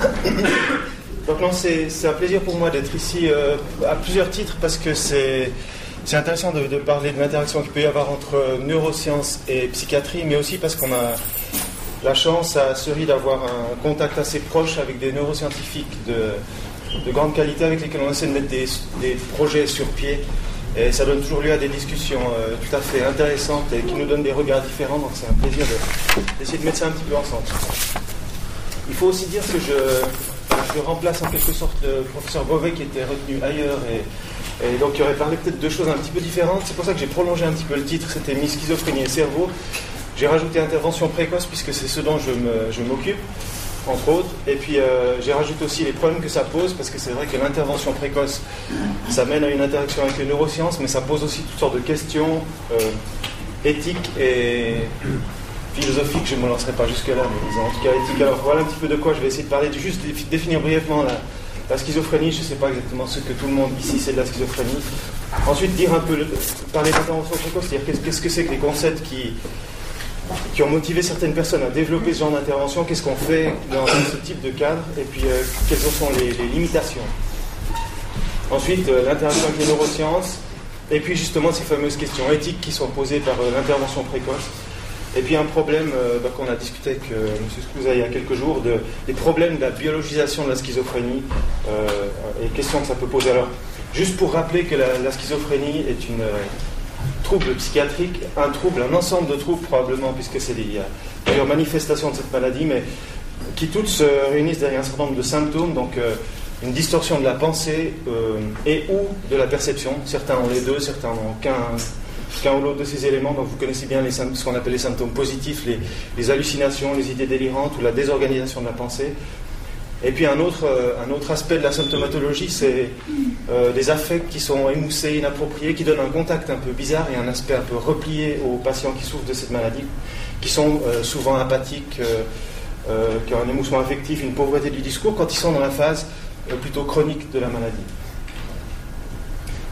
Donc non, c'est un plaisir pour moi d'être ici euh, à plusieurs titres parce que c'est intéressant de, parler de l'interaction qu'il peut y avoir entre neurosciences et psychiatrie, mais aussi parce qu'on a la chance à Cerise d'avoir un contact assez proche avec des neuroscientifiques de, de, grande qualité avec lesquels on essaie de mettre des, des, projets sur pied. Et ça donne toujours lieu à des discussions euh, tout à fait intéressantes et qui nous donnent des regards différents. Donc c'est un plaisir d'essayer de, de mettre ça un petit peu ensemble. Il faut aussi dire que je, remplace en quelque sorte le professeur Beauvais qui était retenu ailleurs et, donc il aurait parlé peut-être de choses un petit peu différentes. C'est pour ça que j'ai prolongé un petit peu le titre, c'était mis schizophrénie et cerveau. J'ai rajouté intervention précoce puisque c'est ce dont je m'occupe, entre autres. Et puis euh, j'ai rajouté aussi les problèmes que ça pose parce que c'est vrai que l'intervention précoce, ça mène à une interaction avec les neurosciences, mais ça pose aussi toutes sortes de questions euh, éthiques et philosophique, je ne me lancerai pas jusque-là, mais en tout cas éthique. Alors voilà un petit peu de quoi je vais essayer de parler, juste définir brièvement la, schizophrénie. Je ne sais pas exactement ce que tout le monde ici sait de la schizophrénie. Ensuite, dire un peu, parler d'intervention précoce, c'est-à-dire qu'est-ce que c'est que les concepts qui, qui ont motivé certaines personnes à développer ce genre d'intervention, qu'est-ce qu'on fait dans ce type de cadre, et puis euh, quelles sont les, limitations. Ensuite, euh, l'interaction avec les neurosciences, et puis justement ces fameuses questions éthiques qui sont posées par euh, l'intervention précoce. Et puis un problème euh, qu'on a discuté avec euh, M. Scouza il y a quelques jours, de, des problèmes de la biologisation de la schizophrénie euh, et questions que ça peut poser. Alors, juste pour rappeler que la, schizophrénie est une trouble psychiatrique, un trouble, un ensemble de troubles probablement, puisque c'est des plusieurs manifestations de cette maladie, mais qui toutes se réunissent derrière un certain nombre de symptômes, donc une distorsion de la pensée et ou de la perception. Certains ont les deux, certains n'ont qu'un qu'un ou l'autre de ces éléments. Donc vous connaissez bien les, ce qu'on appelle les symptômes positifs, les, hallucinations, les idées délirantes ou la désorganisation de la pensée. Et puis un autre, euh, un autre aspect de la symptomatologie, c'est euh, des affects qui sont émoussés, inappropriés, qui donnent un contact un peu bizarre et un aspect un peu replié aux patients qui souffrent de cette maladie, qui sont euh, souvent apathiques, qui ont un émoussement affectif, une pauvreté du discours, quand ils sont dans la phase plutôt chronique de la maladie.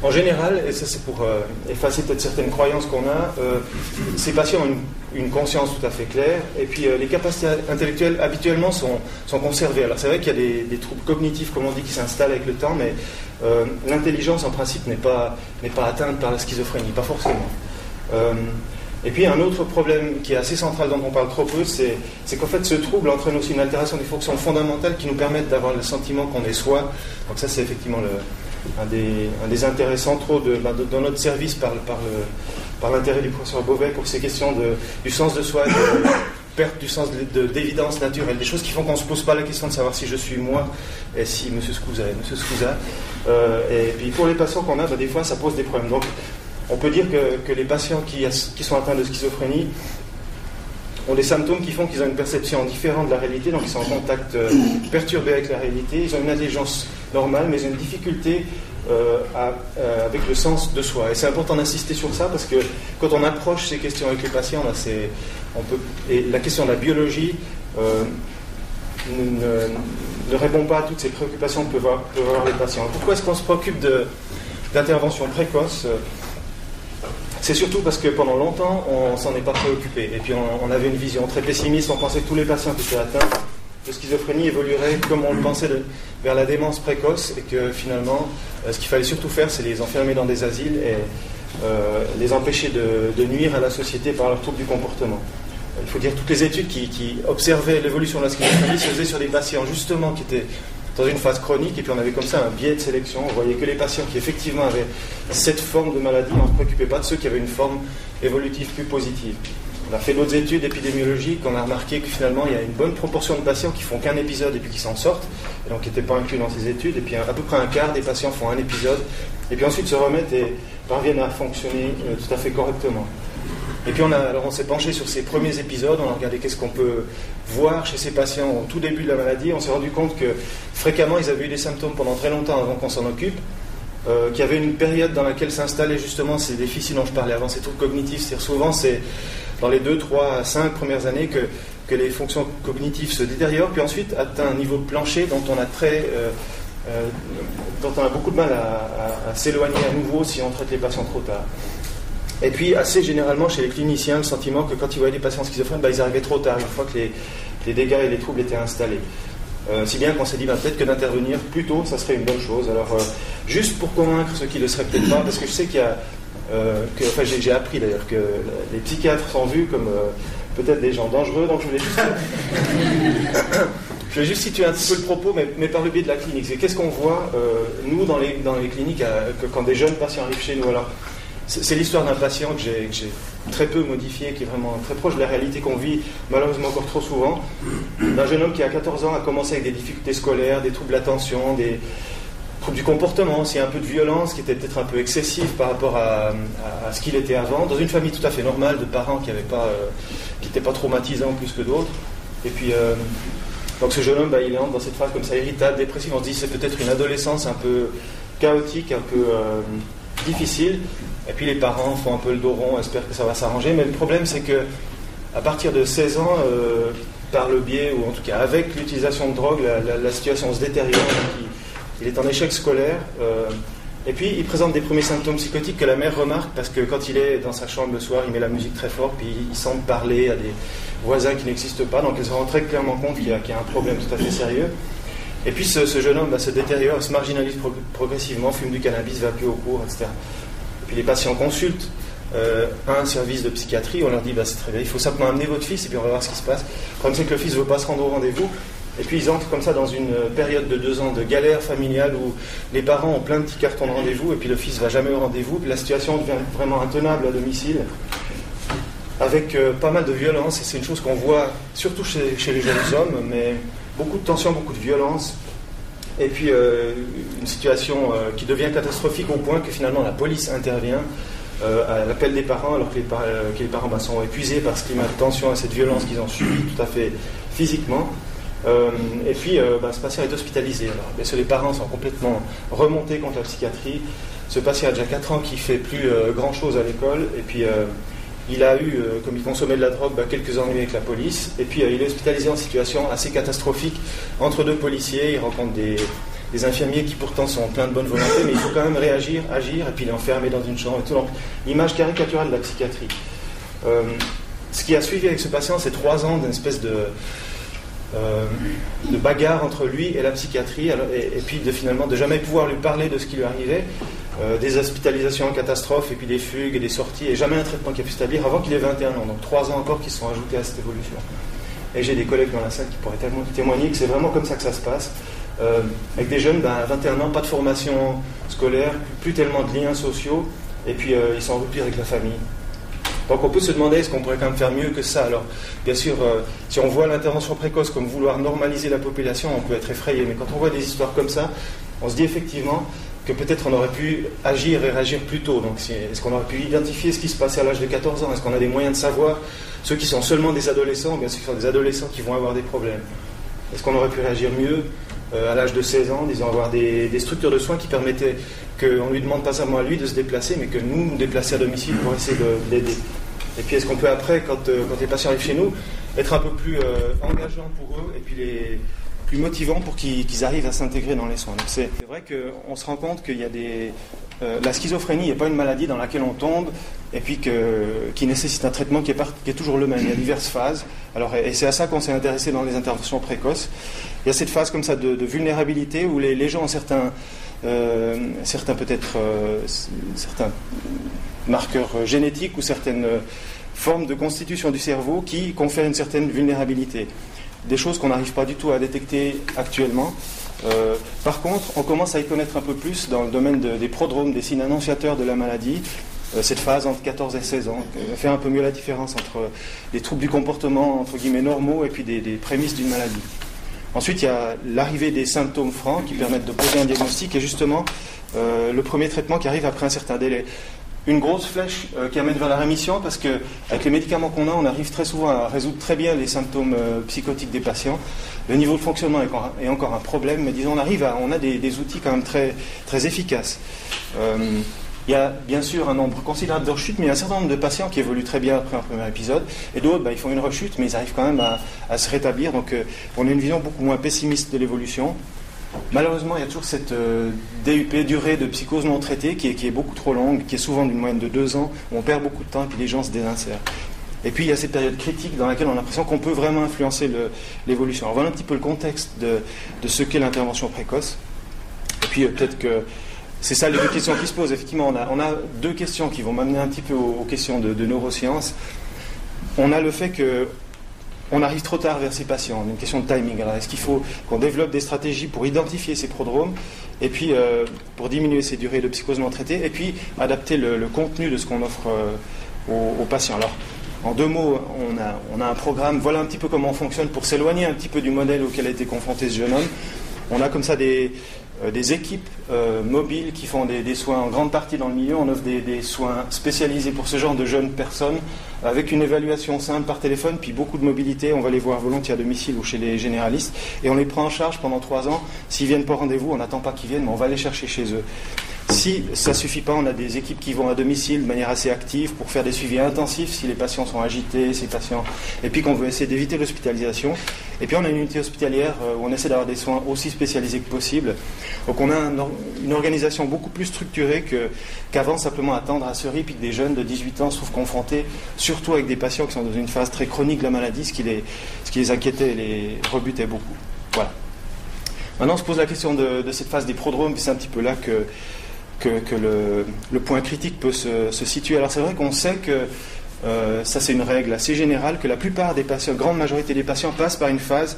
En général, et ça c'est pour euh, effacer peut-être certaines croyances qu'on a, euh, ces patients ont une, conscience tout à fait claire, et puis euh, les capacités intellectuelles habituellement sont, conservées. Alors c'est vrai qu'il y a des, troubles cognitifs, comme on dit, qui s'installent avec le temps, mais l'intelligence en principe n'est pas, pas atteinte par la schizophrénie, pas forcément. et puis un autre problème qui est assez central dont on parle trop peu, c'est qu'en fait ce trouble entraîne aussi une altération des fonctions fondamentales qui nous permettent d'avoir le sentiment qu'on est soi. Donc ça c'est effectivement le, un des, intérêts centraux de, ben, dans notre service par, par, l'intérêt du professeur Beauvais pour ces questions de, du sens de soi, de perte du sens d'évidence naturelle, des choses qui font qu'on ne se pose pas la question de savoir si je suis moi et si M. Scouza est M. Scouza. Euh, et puis pour les patients qu'on a, ben, des fois ça pose des problèmes. Donc on peut dire que, les patients qui, qui sont atteints de schizophrénie ont des symptômes qui font qu'ils ont une perception différente de la réalité, donc ils sont en contact euh, perturbé avec la réalité, ils ont une intelligence normale, mais ils ont une difficulté euh, euh, avec le sens de soi. Et c'est important d'insister sur ça parce que quand on approche ces questions avec les patients, et la question de la biologie ne, répond pas à toutes ces préoccupations que peuvent avoir, les patients. Pourquoi est-ce qu'on se préoccupe d'intervention précoce c'est surtout parce que pendant longtemps, on s'en est pas préoccupé. Et puis on, avait une vision très pessimiste, on pensait que tous les patients qui étaient atteints de schizophrénie évolueraient comme on le pensait vers la démence précoce et que finalement, euh, ce qu'il fallait surtout faire, c'est les enfermer dans des asiles et euh, les empêcher de, nuire à la société par leur trouble du comportement. Il faut dire toutes les études qui, qui observaient l'évolution de la schizophrénie se faisaient sur des patients justement qui étaient dans une phase chronique, et puis on avait comme ça un biais de sélection. On voyait que les patients qui effectivement avaient cette forme de maladie, on ne se préoccupait pas de ceux qui avaient une forme évolutive plus positive. On a fait d'autres études épidémiologiques, on a remarqué que finalement il y a une bonne proportion de patients qui font qu'un épisode et puis qui s'en sortent, et donc qui n'étaient pas inclus dans ces études, et puis à peu près un quart des patients font un épisode, et puis ensuite se remettent et parviennent à fonctionner euh, tout à fait correctement. Et puis on, a, alors on s'est penché sur ces premiers épisodes, on a regardé qu'est-ce qu'on peut voir chez ces patients au tout début de la maladie. On s'est rendu compte que fréquemment ils avaient eu des symptômes pendant très longtemps avant qu'on s'en occupe. Euh, qu'il y avait une période dans laquelle s'installaient justement ces déficits dont je parlais avant, ces troubles cognitifs. C'est-à-dire souvent, c'est dans les 2, 3, 5 premières années que, que les fonctions cognitives se détériorent, puis ensuite atteint un niveau plancher dont on a très, euh, euh, dont on a beaucoup de mal à s'éloigner à nouveau si on traite les patients trop tard. Et puis, assez généralement, chez les cliniciens, le sentiment que quand ils voyaient des patients schizophrènes, bah, ils arrivaient trop tard, une fois que les, les dégâts et les troubles étaient installés. Euh, si bien qu'on s'est dit bah, peut-être que d'intervenir plus tôt, ça serait une bonne chose. Alors, euh, juste pour convaincre ceux qui ne le seraient peut-être pas, parce que je sais qu'il y a. Euh, que, enfin, j'ai appris d'ailleurs que les psychiatres sont vus comme peut-être des gens dangereux, donc je voulais juste. je vais juste situer un petit peu le propos, mais, par le biais de la clinique. C'est qu'est-ce qu'on voit, nous, dans les, dans les cliniques, que quand des jeunes patients arrivent chez nous. Alors, c'est l'histoire d'un patient que j'ai très peu modifié, qui est vraiment très proche de la réalité qu'on vit malheureusement encore trop souvent. D'un jeune homme qui, à 14 ans, a commencé avec des difficultés scolaires, des troubles d'attention, des troubles du comportement, aussi un peu de violence qui était peut-être un peu excessif par rapport à, ce qu'il était avant, dans une famille tout à fait normale de parents qui n'étaient pas, euh, pas traumatisants plus que d'autres. Et puis, euh, donc ce jeune homme, bah, il entre dans cette phase comme ça, irritable, dépressive. On se dit c'est peut-être une adolescence un peu chaotique, un peu euh, difficile. Et puis les parents font un peu le dos rond, espèrent que ça va s'arranger. Mais le problème, c'est que à partir de 16 ans, euh, par le biais, ou en tout cas avec l'utilisation de drogue, la, situation se détériore. Il, est en échec scolaire. Euh, et puis il présente des premiers symptômes psychotiques que la mère remarque parce que quand il est dans sa chambre le soir, il met la musique très fort, puis il semble parler à des voisins qui n'existent pas. Donc elle se rend très clairement compte qu'il y, a un problème tout à fait sérieux. Et puis ce, jeune homme va se détériore, se marginalise progressivement, fume du cannabis, va plus au cours, etc. Puis les patients consultent euh, un service de psychiatrie, on leur dit bah, c'est très bien, il faut simplement amener votre fils et puis on va voir ce qui se passe. Le problème c'est que le fils ne veut pas se rendre au rendez-vous. Et puis ils entrent comme ça dans une période de deux ans de galère familiale où les parents ont plein de petits cartons de rendez-vous et puis le fils va jamais au rendez-vous. La situation devient vraiment intenable à domicile avec euh, pas mal de violence. Et c'est une chose qu'on voit surtout chez, chez, les jeunes hommes, mais beaucoup de tension, beaucoup de violence. Et puis euh, une situation euh, qui devient catastrophique au point que finalement la police intervient euh, à l'appel des parents, alors que les, parents bah, sont épuisés par ce climat de tension et cette violence qu'ils ont subi tout à fait physiquement. et puis bah, ce patient est hospitalisé. Alors, les parents sont complètement remontés contre la psychiatrie. Ce patient a déjà 4 ans qui fait plus grand chose à l'école. Et puis il a eu, euh, comme il consommait de la drogue, bah, quelques ennuis avec la police. Et puis euh, il est hospitalisé en situation assez catastrophique entre deux policiers. Il rencontre des, infirmiers qui pourtant sont pleins de bonne volonté, mais il faut quand même réagir, agir. Et puis il est enfermé dans une chambre et tout. Donc, image caricaturale de la psychiatrie. Euh, ce qui a suivi avec ce patient, c'est trois ans d'une espèce de, de bagarre entre lui et la psychiatrie, et, puis de finalement de jamais pouvoir lui parler de ce qui lui arrivait. Euh, des hospitalisations en catastrophe, et puis des fugues et des sorties, et jamais un traitement qui a pu s'établir avant qu'il ait 21 ans. Donc trois ans encore qui sont ajoutés à cette évolution. Et j'ai des collègues dans la salle qui pourraient tellement témoigner que c'est vraiment comme ça que ça se passe. Euh, avec des jeunes, ben, à 21 ans, pas de formation scolaire, plus tellement de liens sociaux, et puis euh, ils sont en avec la famille. Donc on peut se demander est-ce qu'on pourrait quand même faire mieux que ça? Alors bien sûr, si on voit l'intervention précoce comme vouloir normaliser la population, on peut être effrayé. Mais quand on voit des histoires comme ça, on se dit effectivement, que peut-être on aurait pu agir et réagir plus tôt. Donc, est-ce qu'on aurait pu identifier ce qui se passait à l'âge de 14 ans? Est-ce qu'on a des moyens de savoir ceux qui sont seulement des adolescents, bien ceux qui sont des adolescents qui vont avoir des problèmes? Est-ce qu'on aurait pu réagir mieux euh, à l'âge de 16 ans, disons avoir des, structures de soins qui permettaient qu'on ne lui demande pas seulement à lui de se déplacer, mais que nous nous déplacer à domicile pour essayer de, l'aider Et puis est-ce qu'on peut après, quand, euh, quand les patients arrivent chez nous, être un peu plus euh, engageant pour eux et puis les plus motivant pour qu'ils arrivent à s'intégrer dans les soins. C'est vrai qu'on se rend compte qu'il y a des. Euh, la schizophrénie n'est pas une maladie dans laquelle on tombe et puis qui nécessite un traitement qui est, toujours le même. Il y a diverses phases. Alors, et c'est à ça qu'on s'est intéressé dans les interventions précoces. Il y a cette phase comme ça de, vulnérabilité où les, les, gens ont certains, euh, certains peut-être euh, certains marqueurs génétiques ou certaines formes de constitution du cerveau qui confèrent une certaine vulnérabilité des choses qu'on n'arrive pas du tout à détecter actuellement. Euh, par contre, on commence à y connaître un peu plus dans le domaine des prodromes, des signes annonciateurs de la maladie, euh, cette phase entre 14 et 16 ans, euh, faire un peu mieux la différence entre les troubles du comportement, entre guillemets, normaux et puis des, des prémices d'une maladie. Ensuite, il y a l'arrivée des symptômes francs qui permettent de poser un diagnostic et justement le premier traitement qui arrive après un certain délai une grosse flèche euh, qui amène vers la rémission parce que avec les médicaments qu'on a, on arrive très souvent à résoudre très bien les symptômes euh, psychotiques des patients. Le niveau de fonctionnement est encore, un problème, mais disons on arrive on a des, outils quand même très, très efficaces. Euh, il y a bien sûr un nombre considérable de rechutes, mais il y a un certain nombre de patients qui évoluent très bien après un premier épisode, et d'autres, bah, ils font une rechute, mais ils arrivent quand même à, se rétablir. Donc, on a une vision beaucoup moins pessimiste de l'évolution. Malheureusement, il y a toujours cette euh, DUP, durée de psychose non traitée, qui est, beaucoup trop longue, qui est souvent d'une moyenne de deux ans, où on perd beaucoup de temps et puis les gens se désinsèrent. Et puis il y a cette période critique dans laquelle on a l'impression qu'on peut vraiment influencer l'évolution. Alors voilà un petit peu le contexte de, ce qu'est l'intervention précoce. Et puis euh, peut-être que c'est ça les deux questions qui se posent. Effectivement, on a, on a deux questions qui vont m'amener un petit peu aux, questions de, de, neurosciences. On a le fait que on arrive trop tard vers ces patients. Une question de timing. Alors, est-ce qu'il faut qu'on développe des stratégies pour identifier ces prodromes et puis euh, pour diminuer ces durées de psychose non traitée et puis adapter le, contenu de ce qu'on offre euh, aux, patients? Alors, en deux mots, on a, un programme. Voilà un petit peu comment on fonctionne pour s'éloigner un petit peu du modèle auquel a été confronté ce jeune homme. On a comme ça des, des équipes euh, mobiles qui font des, soins en grande partie dans le milieu. On offre des, soins spécialisés pour ce genre de jeunes personnes avec une évaluation simple par téléphone, puis beaucoup de mobilité. On va les voir volontiers à domicile ou chez les généralistes et on les prend en charge pendant trois ans. S'ils viennent pas au rendez-vous, on n'attend pas qu'ils viennent, mais on va les chercher chez eux. Si ça ne suffit pas, on a des équipes qui vont à domicile de manière assez active pour faire des suivis intensifs si les patients sont agités, ces patients, et puis qu'on veut essayer d'éviter l'hospitalisation. Et puis on a une unité hospitalière euh, où on essaie d'avoir des soins aussi spécialisés que possible. Donc on a une organisation beaucoup plus structurée qu'avant simplement attendre à ce rythme que des jeunes de 18 ans se trouvent confrontés, surtout avec des patients qui sont dans une phase très chronique de la maladie, ce qui les, ce qui les inquiétait et les rebutait beaucoup. Voilà. Maintenant, on se pose la question de, de cette phase des prodromes, c'est un petit peu là que que, le, point critique peut se, situer. Alors c'est vrai qu'on sait que, euh, ça c'est une règle assez générale, que la plupart des patients, grande majorité des patients passent par une phase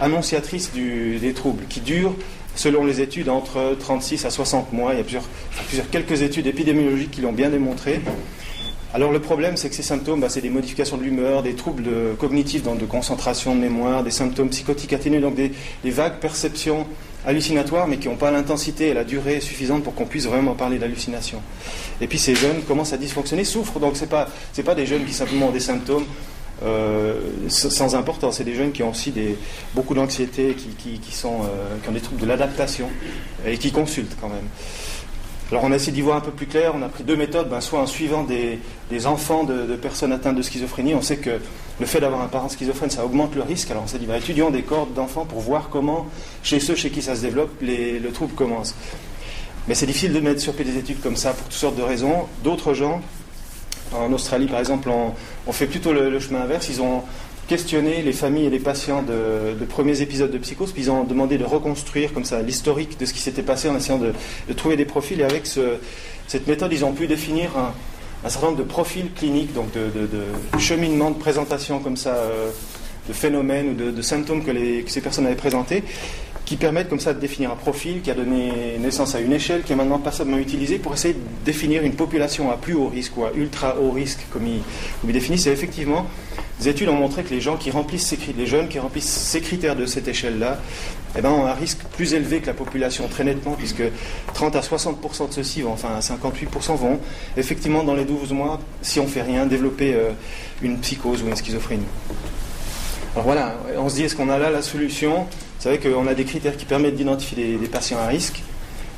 annonciatrice des troubles, qui dure, selon les études, entre 36 à 60 mois. Il y a plusieurs, plusieurs quelques études épidémiologiques qui l'ont bien démontré. Alors le problème, c'est que ces symptômes, bah, c'est des modifications de l'humeur, des troubles cognitifs, donc de concentration, de mémoire, des symptômes psychotiques atténués, donc des vagues perceptions hallucinatoires, mais qui n'ont pas l'intensité et la durée suffisante pour qu'on puisse vraiment parler d'hallucination. Et puis ces jeunes commencent à dysfonctionner, souffrent, donc ce n'est pas, pas des jeunes qui simplement ont des symptômes euh, sans importance, c'est des jeunes qui ont aussi beaucoup d'anxiété, qui, qui, euh, qui ont des troubles de l'adaptation et qui consultent quand même. Alors on a essayé d'y voir un peu plus clair, on a pris deux méthodes, ben, soit en suivant des, enfants de, personnes atteintes de schizophrénie, on sait que le fait d'avoir un parent schizophrène, ça augmente le risque, alors on s'est dit, ben, étudions des cohortes d'enfants pour voir comment, chez ceux chez qui ça se développe, le trouble commence. Mais c'est difficile de mettre sur pied des études comme ça pour toutes sortes de raisons. D'autres gens, en Australie par exemple, ont, fait plutôt le, chemin inverse, questionner les familles et les patients de, premiers épisodes de psychose, puis ils ont demandé de reconstruire comme ça l'historique de ce qui s'était passé en essayant de, trouver des profils. Et avec cette méthode, ils ont pu définir un, certain nombre de profils cliniques, donc de, cheminement, de présentation comme ça, euh, de phénomènes ou de, symptômes que, ces personnes avaient présentés qui permettent comme ça de définir un profil qui a donné naissance à une échelle qui est maintenant passablement utilisée pour essayer de définir une population à plus haut risque ou à ultra haut risque, comme ils, comme définissent. Et effectivement, les études ont montré que les gens qui remplissent ces, les jeunes qui remplissent ces critères de cette échelle-là, eh ben, ont un risque plus élevé que la population très nettement, puisque 30 à 60% de ceux-ci, vont, enfin 58% vont effectivement dans les 12 mois, si on ne fait rien, développer euh, une psychose ou une schizophrénie. Alors voilà, on se dit, est-ce qu'on a là la solution? Vous savez qu'on a des critères qui permettent d'identifier des, patients à risque.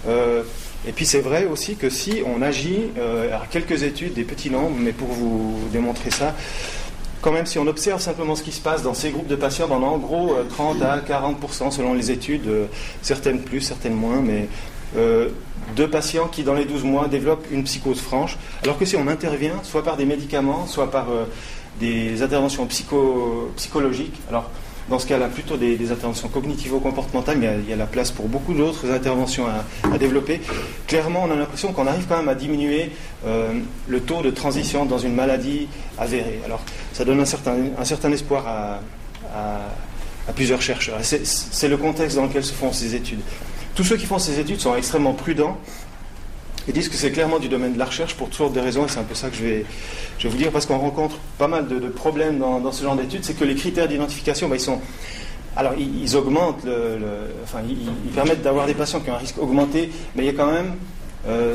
Euh, et puis c'est vrai aussi que si on agit, euh, à quelques études, des petits nombres, mais pour vous démontrer ça, quand même si on observe simplement ce qui se passe dans ces groupes de patients, ben, en gros 30 à 40% selon les études, euh, certaines plus, certaines moins, mais de patients qui dans les 12 mois développent une psychose franche, alors que si on intervient, soit par des médicaments, soit par des interventions psychologiques. Alors, dans ce cas-là, plutôt des, interventions cognitivo-comportementales, mais il y, a, la place pour beaucoup d'autres interventions à, développer. Clairement, on a l'impression qu'on arrive quand même à diminuer euh, le taux de transition dans une maladie avérée. Alors, ça donne un certain, un certain espoir à plusieurs chercheurs. C'est le contexte dans lequel se font ces études. Tous ceux qui font ces études sont extrêmement prudents ils disent que c'est clairement du domaine de la recherche pour toutes sortes de raisons, et c'est un peu ça que je vais, je vous dire, parce qu'on rencontre pas mal de, problèmes dans, ce genre d'études, c'est que les critères d'identification, ben, ils sont... Alors, ils, augmentent, le, enfin, ils, permettent d'avoir des patients qui ont un risque augmenté, mais il y a quand même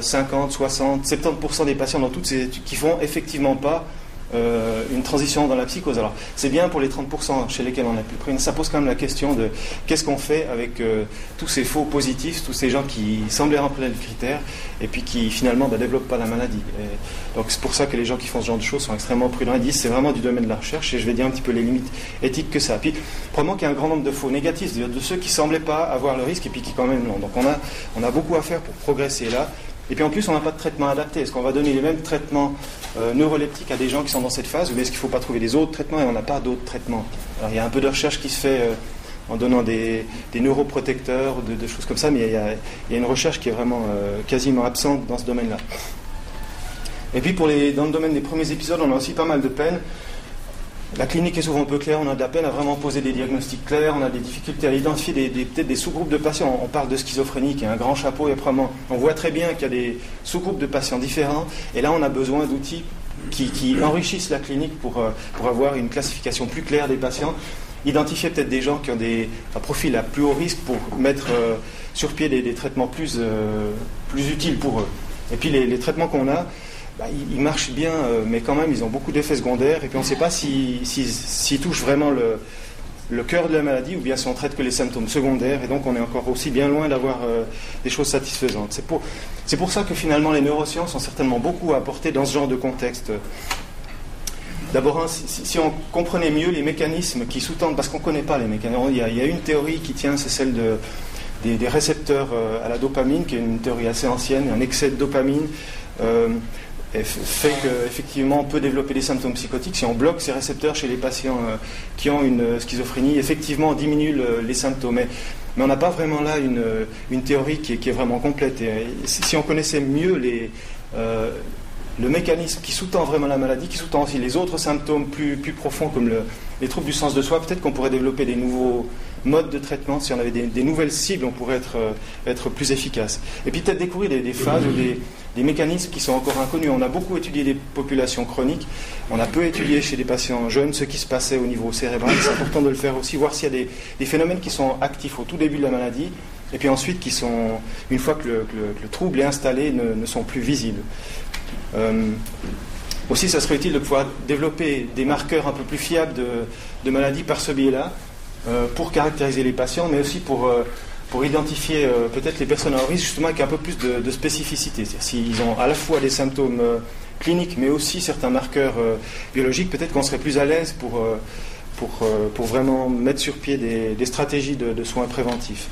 50, 60, 70% des patients dans toutes ces études qui font effectivement pas euh, une transition dans la psychose. Alors, c'est bien pour les 30% chez lesquels on a pu prendre. Ça pose quand même la question de qu'est-ce qu'on fait avec euh, tous ces faux positifs, tous ces gens qui semblaient remplir les critères et puis qui finalement ne bah, développent pas la maladie. donc, c'est pour ça que les gens qui font ce genre de choses sont extrêmement prudents. Ils disent c'est vraiment du domaine de la recherche et je vais dire un petit peu les limites éthiques que ça. Puis, probablement qu'il y a un grand nombre de faux négatifs, c'est-à-dire de ceux qui semblaient pas avoir le risque et puis qui quand même l'ont. Donc, on a, on a beaucoup à faire pour progresser là. Et puis en plus, on n'a pas de traitement adapté. Est-ce qu'on va donner les mêmes traitements euh, neuroleptiques à des gens qui sont dans cette phase ou est-ce qu'il ne faut pas trouver des autres traitements et on n'a pas d'autres traitements? Alors il y a un peu de recherche qui se fait euh, en donnant des, neuroprotecteurs, de, de, choses comme ça, mais il y, a, une recherche qui est vraiment euh, quasiment absente dans ce domaine-là. Et puis pour les, dans le domaine des premiers épisodes, on a aussi pas mal de peine. La clinique est souvent peu claire, on a de la peine à vraiment poser des diagnostics clairs, on a des difficultés à identifier des, peut-être des sous-groupes de patients. On parle de schizophrénie qui est un grand chapeau et vraiment, on voit très bien qu'il y a des sous-groupes de patients différents et là on a besoin d'outils qui, enrichissent la clinique pour, euh, pour avoir une classification plus claire des patients, identifier peut-être des gens qui ont des, un profil à plus haut risque pour mettre euh, sur pied des, traitements plus, euh, plus utiles pour eux. Et puis les traitements qu'on a, bah, ils, marchent bien, euh, mais quand même, ils ont beaucoup d'effets secondaires. Et puis on ne sait pas s'ils si, touchent vraiment le, cœur de la maladie ou bien si on traite que les symptômes secondaires. Et donc on est encore aussi bien loin d'avoir euh, des choses satisfaisantes. C'est pour, pour ça que finalement les neurosciences ont certainement beaucoup à apporter dans ce genre de contexte. D'abord, hein, si, on comprenait mieux les mécanismes qui sous-tendent, parce qu'on ne connaît pas les mécanismes, il y, a, une théorie qui tient, c'est celle de, des, récepteurs euh, à la dopamine, qui est une théorie assez ancienne, un excès de dopamine fait qu'effectivement on peut développer des symptômes psychotiques. Si on bloque ces récepteurs chez les patients euh, qui ont une euh, schizophrénie, effectivement on diminue les symptômes. Mais, on n'a pas vraiment là une, une théorie qui est, vraiment complète. Si on connaissait mieux les, euh, le mécanisme qui sous-tend vraiment la maladie, qui sous-tend aussi les autres symptômes plus, plus profonds comme les troubles du sens de soi, peut-être qu'on pourrait développer des nouveaux modes de traitement. Si on avait des, nouvelles cibles, on pourrait être, être plus efficace. Et puis peut-être découvrir des, phases ou des mécanismes qui sont encore inconnus. On a beaucoup étudié des populations chroniques, on a peu étudié chez des patients jeunes ce qui se passait au niveau cérébral. C'est important de le faire aussi, voir s'il y a des, phénomènes qui sont actifs au tout début de la maladie, et puis ensuite qui sont, une fois que le, trouble est installé, ne, sont plus visibles. Euh, aussi, ça serait utile de pouvoir développer des marqueurs un peu plus fiables de, maladie par ce biais-là, euh, pour caractériser les patients, mais aussi pour euh, pour identifier euh, peut-être les personnes à risque justement avec un peu plus de, spécificité. C'est-à-dire s'ils ont à la fois des symptômes euh, cliniques mais aussi certains marqueurs euh, biologiques, peut-être qu'on serait plus à l'aise pour, pour, pour, vraiment mettre sur pied des, stratégies de, soins préventifs.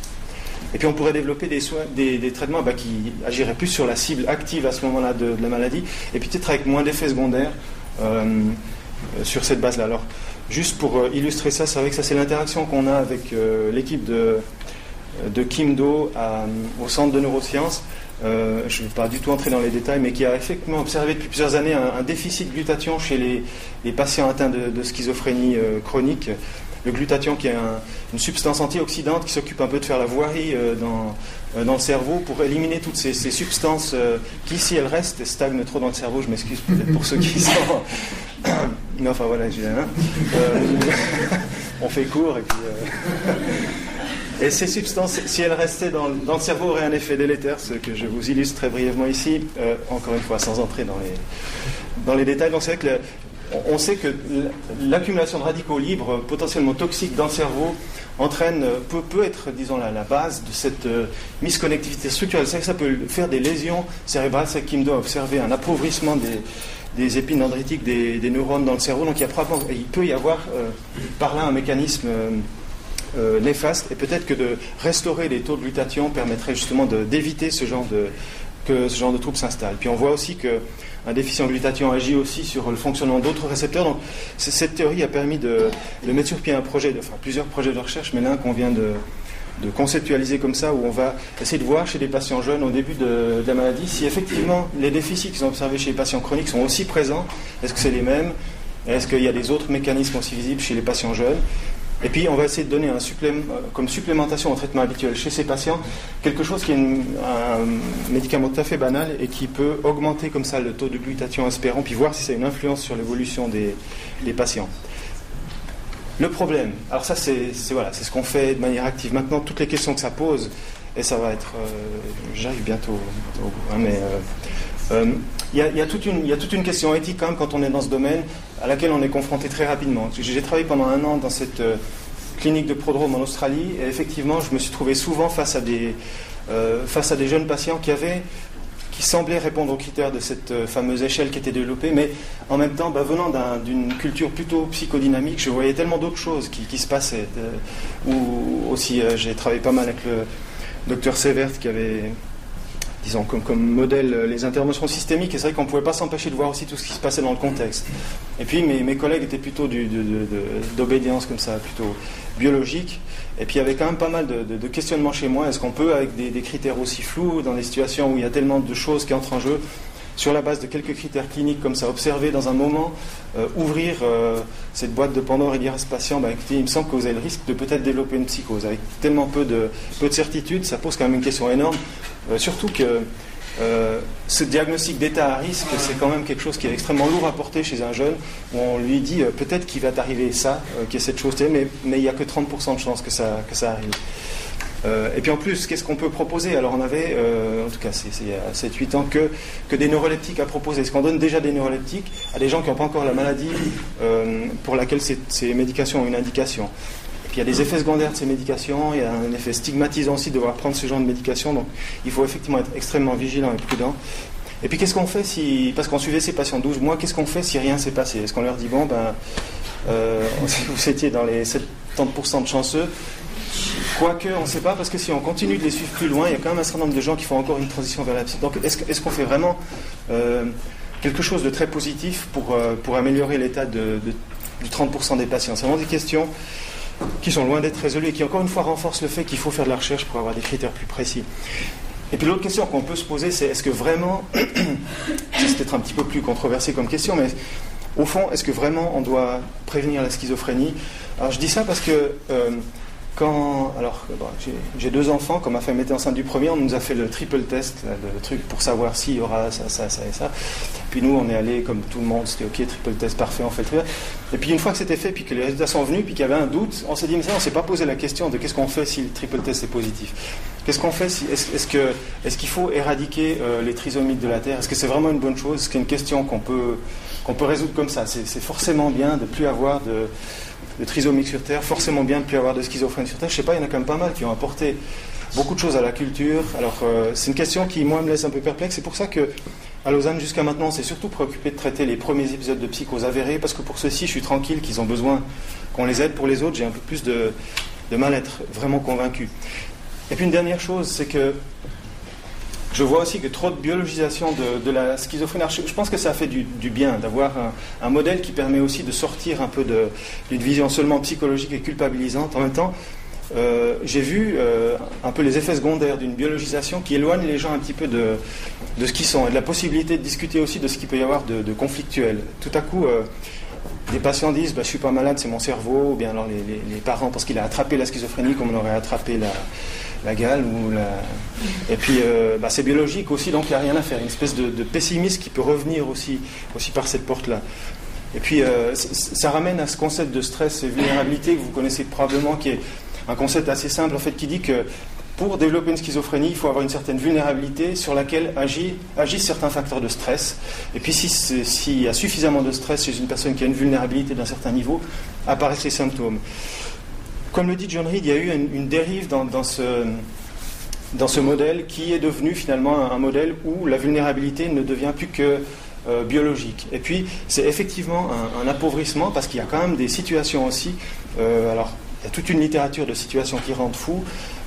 Et puis on pourrait développer des, soins, des, traitements bah, qui agiraient plus sur la cible active à ce moment-là de, la maladie, et puis peut-être avec moins d'effets secondaires sur cette base-là. Alors, juste pour illustrer ça, c'est vrai que ça c'est l'interaction qu'on a avec l'équipe de, de Kim Do au Centre de neurosciences. Euh, je ne vais pas du tout entrer dans les détails, mais qui a effectivement observé depuis plusieurs années un, déficit de glutathion chez les, patients atteints de, schizophrénie euh, chronique. Le glutathion, qui est une substance antioxydante qui s'occupe un peu de faire la voirie euh, dans, dans, le cerveau pour éliminer toutes ces, substances qui, si elles restent, stagnent trop dans le cerveau. Je m'excuse peut-être pour ceux qui sont. Non, enfin voilà, on fait court et puis. Et ces substances, si elles restaient dans, le cerveau, auraient un effet délétère, ce que je vous illustre très brièvement ici, euh, encore une fois, sans entrer dans les, dans les détails. Donc c'est vrai que on sait que l'accumulation de radicaux libres potentiellement toxiques dans le cerveau entraîne, euh, peut, peut être, disons, la, la base de cette euh, misconnectivité structurelle. C'est que ça peut faire des lésions cérébrales. C'est qu'il doit observer un appauvrissement des, des épines dendritiques des, neurones dans le cerveau. Donc il, peut y avoir par là un mécanisme euh, néfaste et peut-être que de restaurer les taux de glutathion permettrait justement d'éviter ce genre de que ce genre de troubles s'installe. Puis on voit aussi qu'un déficient glutathion agit aussi sur le fonctionnement d'autres récepteurs. Donc cette théorie a permis de, mettre sur pied un projet, enfin plusieurs projets de recherche, mais l'un qu'on vient de, conceptualiser comme ça, où on va essayer de voir chez les patients jeunes au début de, de la maladie si effectivement les déficits qui sont observés chez les patients chroniques sont aussi présents. Est-ce que c'est les mêmes? Est-ce qu'il y a des autres mécanismes aussi visibles chez les patients jeunes? Et puis, on va essayer de donner comme supplémentation au traitement habituel chez ces patients quelque chose qui est un médicament tout à fait banal et qui peut augmenter comme ça le taux de glutathion aspirant, puis voir si ça a une influence sur l'évolution des, patients. Le problème, alors ça c'est voilà, c'est ce qu'on fait de manière active. Maintenant, toutes les questions que ça pose, et ça va être, euh, j'arrive bientôt, hein, mais euh, il y, a toute une, question éthique quand quand on est dans ce domaine. à laquelle on est confronté très rapidement. J'ai travaillé pendant un an dans cette clinique de prodrome en Australie et effectivement, je me suis trouvé souvent face à des, face à des jeunes patients qui avaient qui semblait répondre aux critères de cette euh, fameuse échelle qui était développée, mais en même temps, bah, venant d'une culture plutôt psychodynamique, je voyais tellement d'autres choses qui, se passaient. Euh, ou aussi, euh, j'ai travaillé pas mal avec le docteur Severt qui avait disons, comme, comme modèle les interventions systémiques, et c'est vrai qu'on ne pouvait pas s'empêcher de voir aussi tout ce qui se passait dans le contexte. Et puis mes, collègues étaient plutôt d'obédience comme ça, plutôt biologique, et puis il y avait quand même pas mal de, questionnements chez moi. Est-ce qu'on peut, avec des, critères aussi flous, dans des situations où il y a tellement de choses qui entrent en jeu, sur la base de quelques critères cliniques comme ça, observer dans un moment, euh, ouvrir euh, cette boîte de Pandore et dire à ce patient, bah, écoutez, il me semble que vous avez le risque de peut-être développer une psychose. Avec tellement peu de, peu de certitude, ça pose quand même une question énorme. Euh, surtout que euh, ce diagnostic d'état à risque, c'est quand même quelque chose qui est extrêmement lourd à porter chez un jeune, où on lui dit euh, peut-être qu'il va t'arriver ça, qu'il y a cette chose, mais, mais il n'y a que 30% de chances que ça, arrive. et puis en plus, qu'est-ce qu'on peut proposer? Alors on avait, en tout cas c'est il y a 7-8 ans, que des neuroleptiques à proposer. Est-ce qu'on donne déjà des neuroleptiques à des gens qui n'ont pas encore la maladie pour laquelle ces médications ont une indication? Il y a des effets secondaires de ces médications, il y a un effet stigmatisant aussi de devoir prendre ce genre de médication, donc il faut effectivement être extrêmement vigilant et prudent. Et puis qu'est-ce qu'on fait si, parce qu'on suivait ces patients 12 mois, qu'est-ce qu'on fait si rien s'est passé? Est-ce qu'on leur dit, bon, ben, euh, vous étiez dans les 70% de chanceux Quoique, on ne sait pas, parce que si on continue de les suivre plus loin, il y a quand même un certain nombre de gens qui font encore une transition vers la psy. Donc est-ce qu'on fait vraiment euh, quelque chose de très positif pour, euh, pour améliorer l'état de, du 30% des patients? C'est vraiment des questions qui sont loin d'être résolus et qui encore une fois renforcent le fait qu'il faut faire de la recherche pour avoir des critères plus précis. Et puis l'autre question qu'on peut se poser, c'est est-ce que vraiment, c'est peut-être un petit peu plus controversé comme question, mais au fond, est-ce que vraiment on doit prévenir la schizophrénie? Alors je dis ça parce que euh, quand, alors, j'ai deux enfants, quand ma femme était enceinte du premier, on nous a fait le triple test, le truc pour savoir s'il y aura ça, ça, ça et ça. Puis nous, on est allé comme tout le monde, c'était ok, triple test parfait, on fait. Et puis une fois que c'était fait, puis que les résultats sont venus, puis qu'il y avait un doute, on s'est dit, mais ça, on s'est pas posé la question de qu'est-ce qu'on fait si le triple test est positif. Qu'est-ce qu'on fait si, est-ce, est-ce qu'il faut éradiquer euh, les trisomiques de la Terre? Est-ce que c'est vraiment une bonne chose? Est-ce une question qu'on peut, peut résoudre comme ça? C'est, c'est forcément bien de plus avoir de de trisomique sur Terre, forcément bien de plus avoir de schizophrène sur Terre. Je sais pas, il y en a quand même pas mal qui ont apporté beaucoup de choses à la culture. Alors, euh, c'est une question qui, moi, me laisse un peu perplexe. C'est pour ça que, à Lausanne, jusqu'à maintenant, on s'est surtout préoccupé de traiter les premiers épisodes de psychose avérés, parce que pour ceux-ci, je suis tranquille qu'ils ont besoin qu'on les aide. Pour les autres, j'ai un peu plus de, de mal à être vraiment convaincu. Et puis, une dernière chose, c'est que je vois aussi que trop de biologisation de, la schizophrénie. Je, pense que ça fait du, bien d'avoir un, modèle qui permet aussi de sortir un peu d'une vision seulement psychologique et culpabilisante. En même temps, euh, j'ai vu euh, un peu les effets secondaires d'une biologisation qui éloigne les gens un petit peu de, ce qu'ils sont et de la possibilité de discuter aussi de ce qu'il peut y avoir de, conflictuel. Tout à coup, euh, des patients disent bah, Je suis pas malade, c'est mon cerveau, ou bien alors les, parents, parce qu'il a attrapé la schizophrénie comme on aurait attrapé la, la gale. Ou la... Et puis, euh, bah, c'est biologique aussi, donc il n'y a rien à faire. Une espèce de, pessimisme qui peut revenir aussi, aussi par cette porte-là. Et puis, euh, ça ramène à ce concept de stress et vulnérabilité que vous connaissez probablement, qui est un concept assez simple, en fait, qui dit que pour développer une schizophrénie, il faut avoir une certaine vulnérabilité sur laquelle agissent certains facteurs de stress. Et puis, s'il y a suffisamment de stress chez une personne qui a une vulnérabilité d'un certain niveau, apparaissent les symptômes. Comme le dit John Reed, il y a eu une, dérive dans, ce, modèle qui est devenu finalement un, modèle où la vulnérabilité ne devient plus que euh, biologique. Et puis, c'est effectivement un, appauvrissement parce qu'il y a quand même des situations aussi. Euh, alors, il y a toute une littérature de situations qui rendent fou.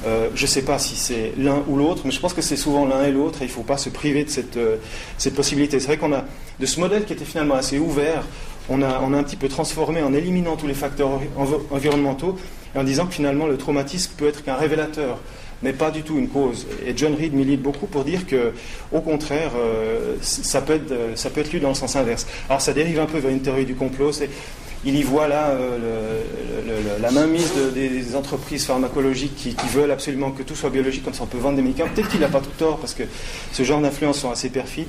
Euh, je ne sais pas si c'est l'un ou l'autre, mais je pense que c'est souvent l'un et l'autre et il ne faut pas se priver de cette, possibilité. C'est vrai qu'on a de ce modèle qui était finalement assez ouvert, on a un petit peu transformé en éliminant tous les facteurs environnementaux en disant que finalement le traumatisme peut être qu'un révélateur, mais pas du tout une cause. Et John Reed milite beaucoup pour dire que, au contraire, euh, ça, peut être, ça peut être lu dans le sens inverse. Alors ça dérive un peu vers une théorie du complot. Il y voit là euh, la mainmise des entreprises pharmacologiques qui, veulent absolument que tout soit biologique, comme ça on peut vendre des médicaments. Peut-être qu'il n'a pas tout tort, parce que ce genre d'influences sont assez perfides.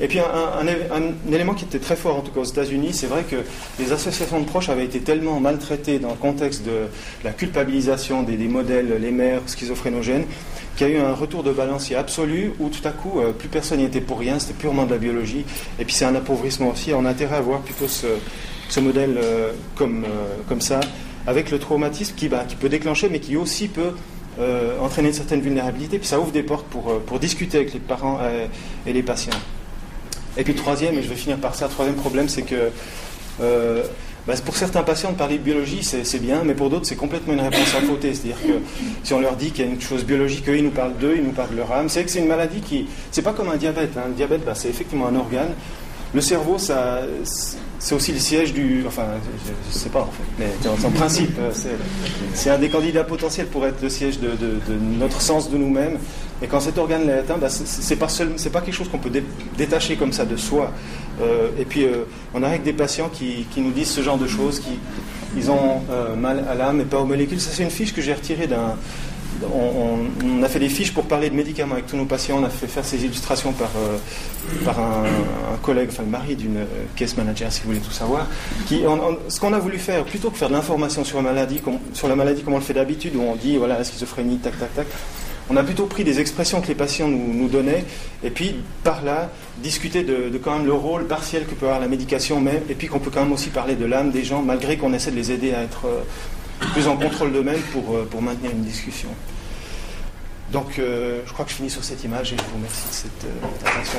Et puis un, élément qui était très fort, en tout cas aux États-Unis, c'est vrai que les associations de proches avaient été tellement maltraitées dans le contexte de la culpabilisation des, modèles, les mères schizophrénogènes, qu'il y a eu un retour de balancier absolu où tout à coup, euh, plus personne n'y était pour rien, c'était purement de la biologie. Et puis c'est un appauvrissement aussi. On a intérêt à voir plutôt ce ce modèle comme, comme ça, avec le traumatisme qui, bah, qui peut déclencher, mais qui aussi peut entraîner une certaine vulnérabilité, puis ça ouvre des portes pour, pour discuter avec les parents et les patients. Et puis troisième, et je vais finir par ça, troisième problème, c'est que bah, pour certains patients, de parler de biologie, c'est bien, mais pour d'autres, c'est complètement une réponse à fautée. C'est-à-dire que si on leur dit qu'il y a une chose biologique, eux, ils nous parlent d'eux, ils nous parlent de leur âme. C'est que c'est une maladie qui. C'est pas comme un diabète. Hein. Le diabète, bah, c'est effectivement un organe. Le cerveau, ça, c'est aussi le siège du. Enfin, je ne sais pas, en fait, mais en principe, euh, c'est un des candidats potentiels pour être le siège de, notre sens de nous-mêmes. Et quand cet organe l'est atteint, bah, c'est pas, pas quelque chose qu'on peut détacher comme ça de soi. Euh, et puis, euh, on a avec des patients qui, nous disent ce genre de choses, qui ils ont mal à l'âme et pas aux molécules. Ça, c'est une fiche que j'ai retirée d'un on, a fait des fiches pour parler de médicaments avec tous nos patients. On a fait faire ces illustrations par, euh, un, collègue, enfin le mari d'une euh, case manager, si vous voulez tout savoir. Ce qu'on a voulu faire, plutôt que faire de l'information sur la maladie, comme, sur la maladie comme on le fait d'habitude, où on dit voilà la schizophrénie, tac, tac, tac. On a plutôt pris des expressions que les patients nous, donnaient, et puis par là discuter de, quand même le rôle partiel que peut avoir la médication, même, et puis qu'on peut quand même aussi parler de l'âme des gens, malgré qu'on essaie de les aider à être euh, plus en contrôle d'eux-mêmes pour, euh, pour maintenir une discussion. Donc euh, je crois que je finis sur cette image et je vous remercie de cette attention.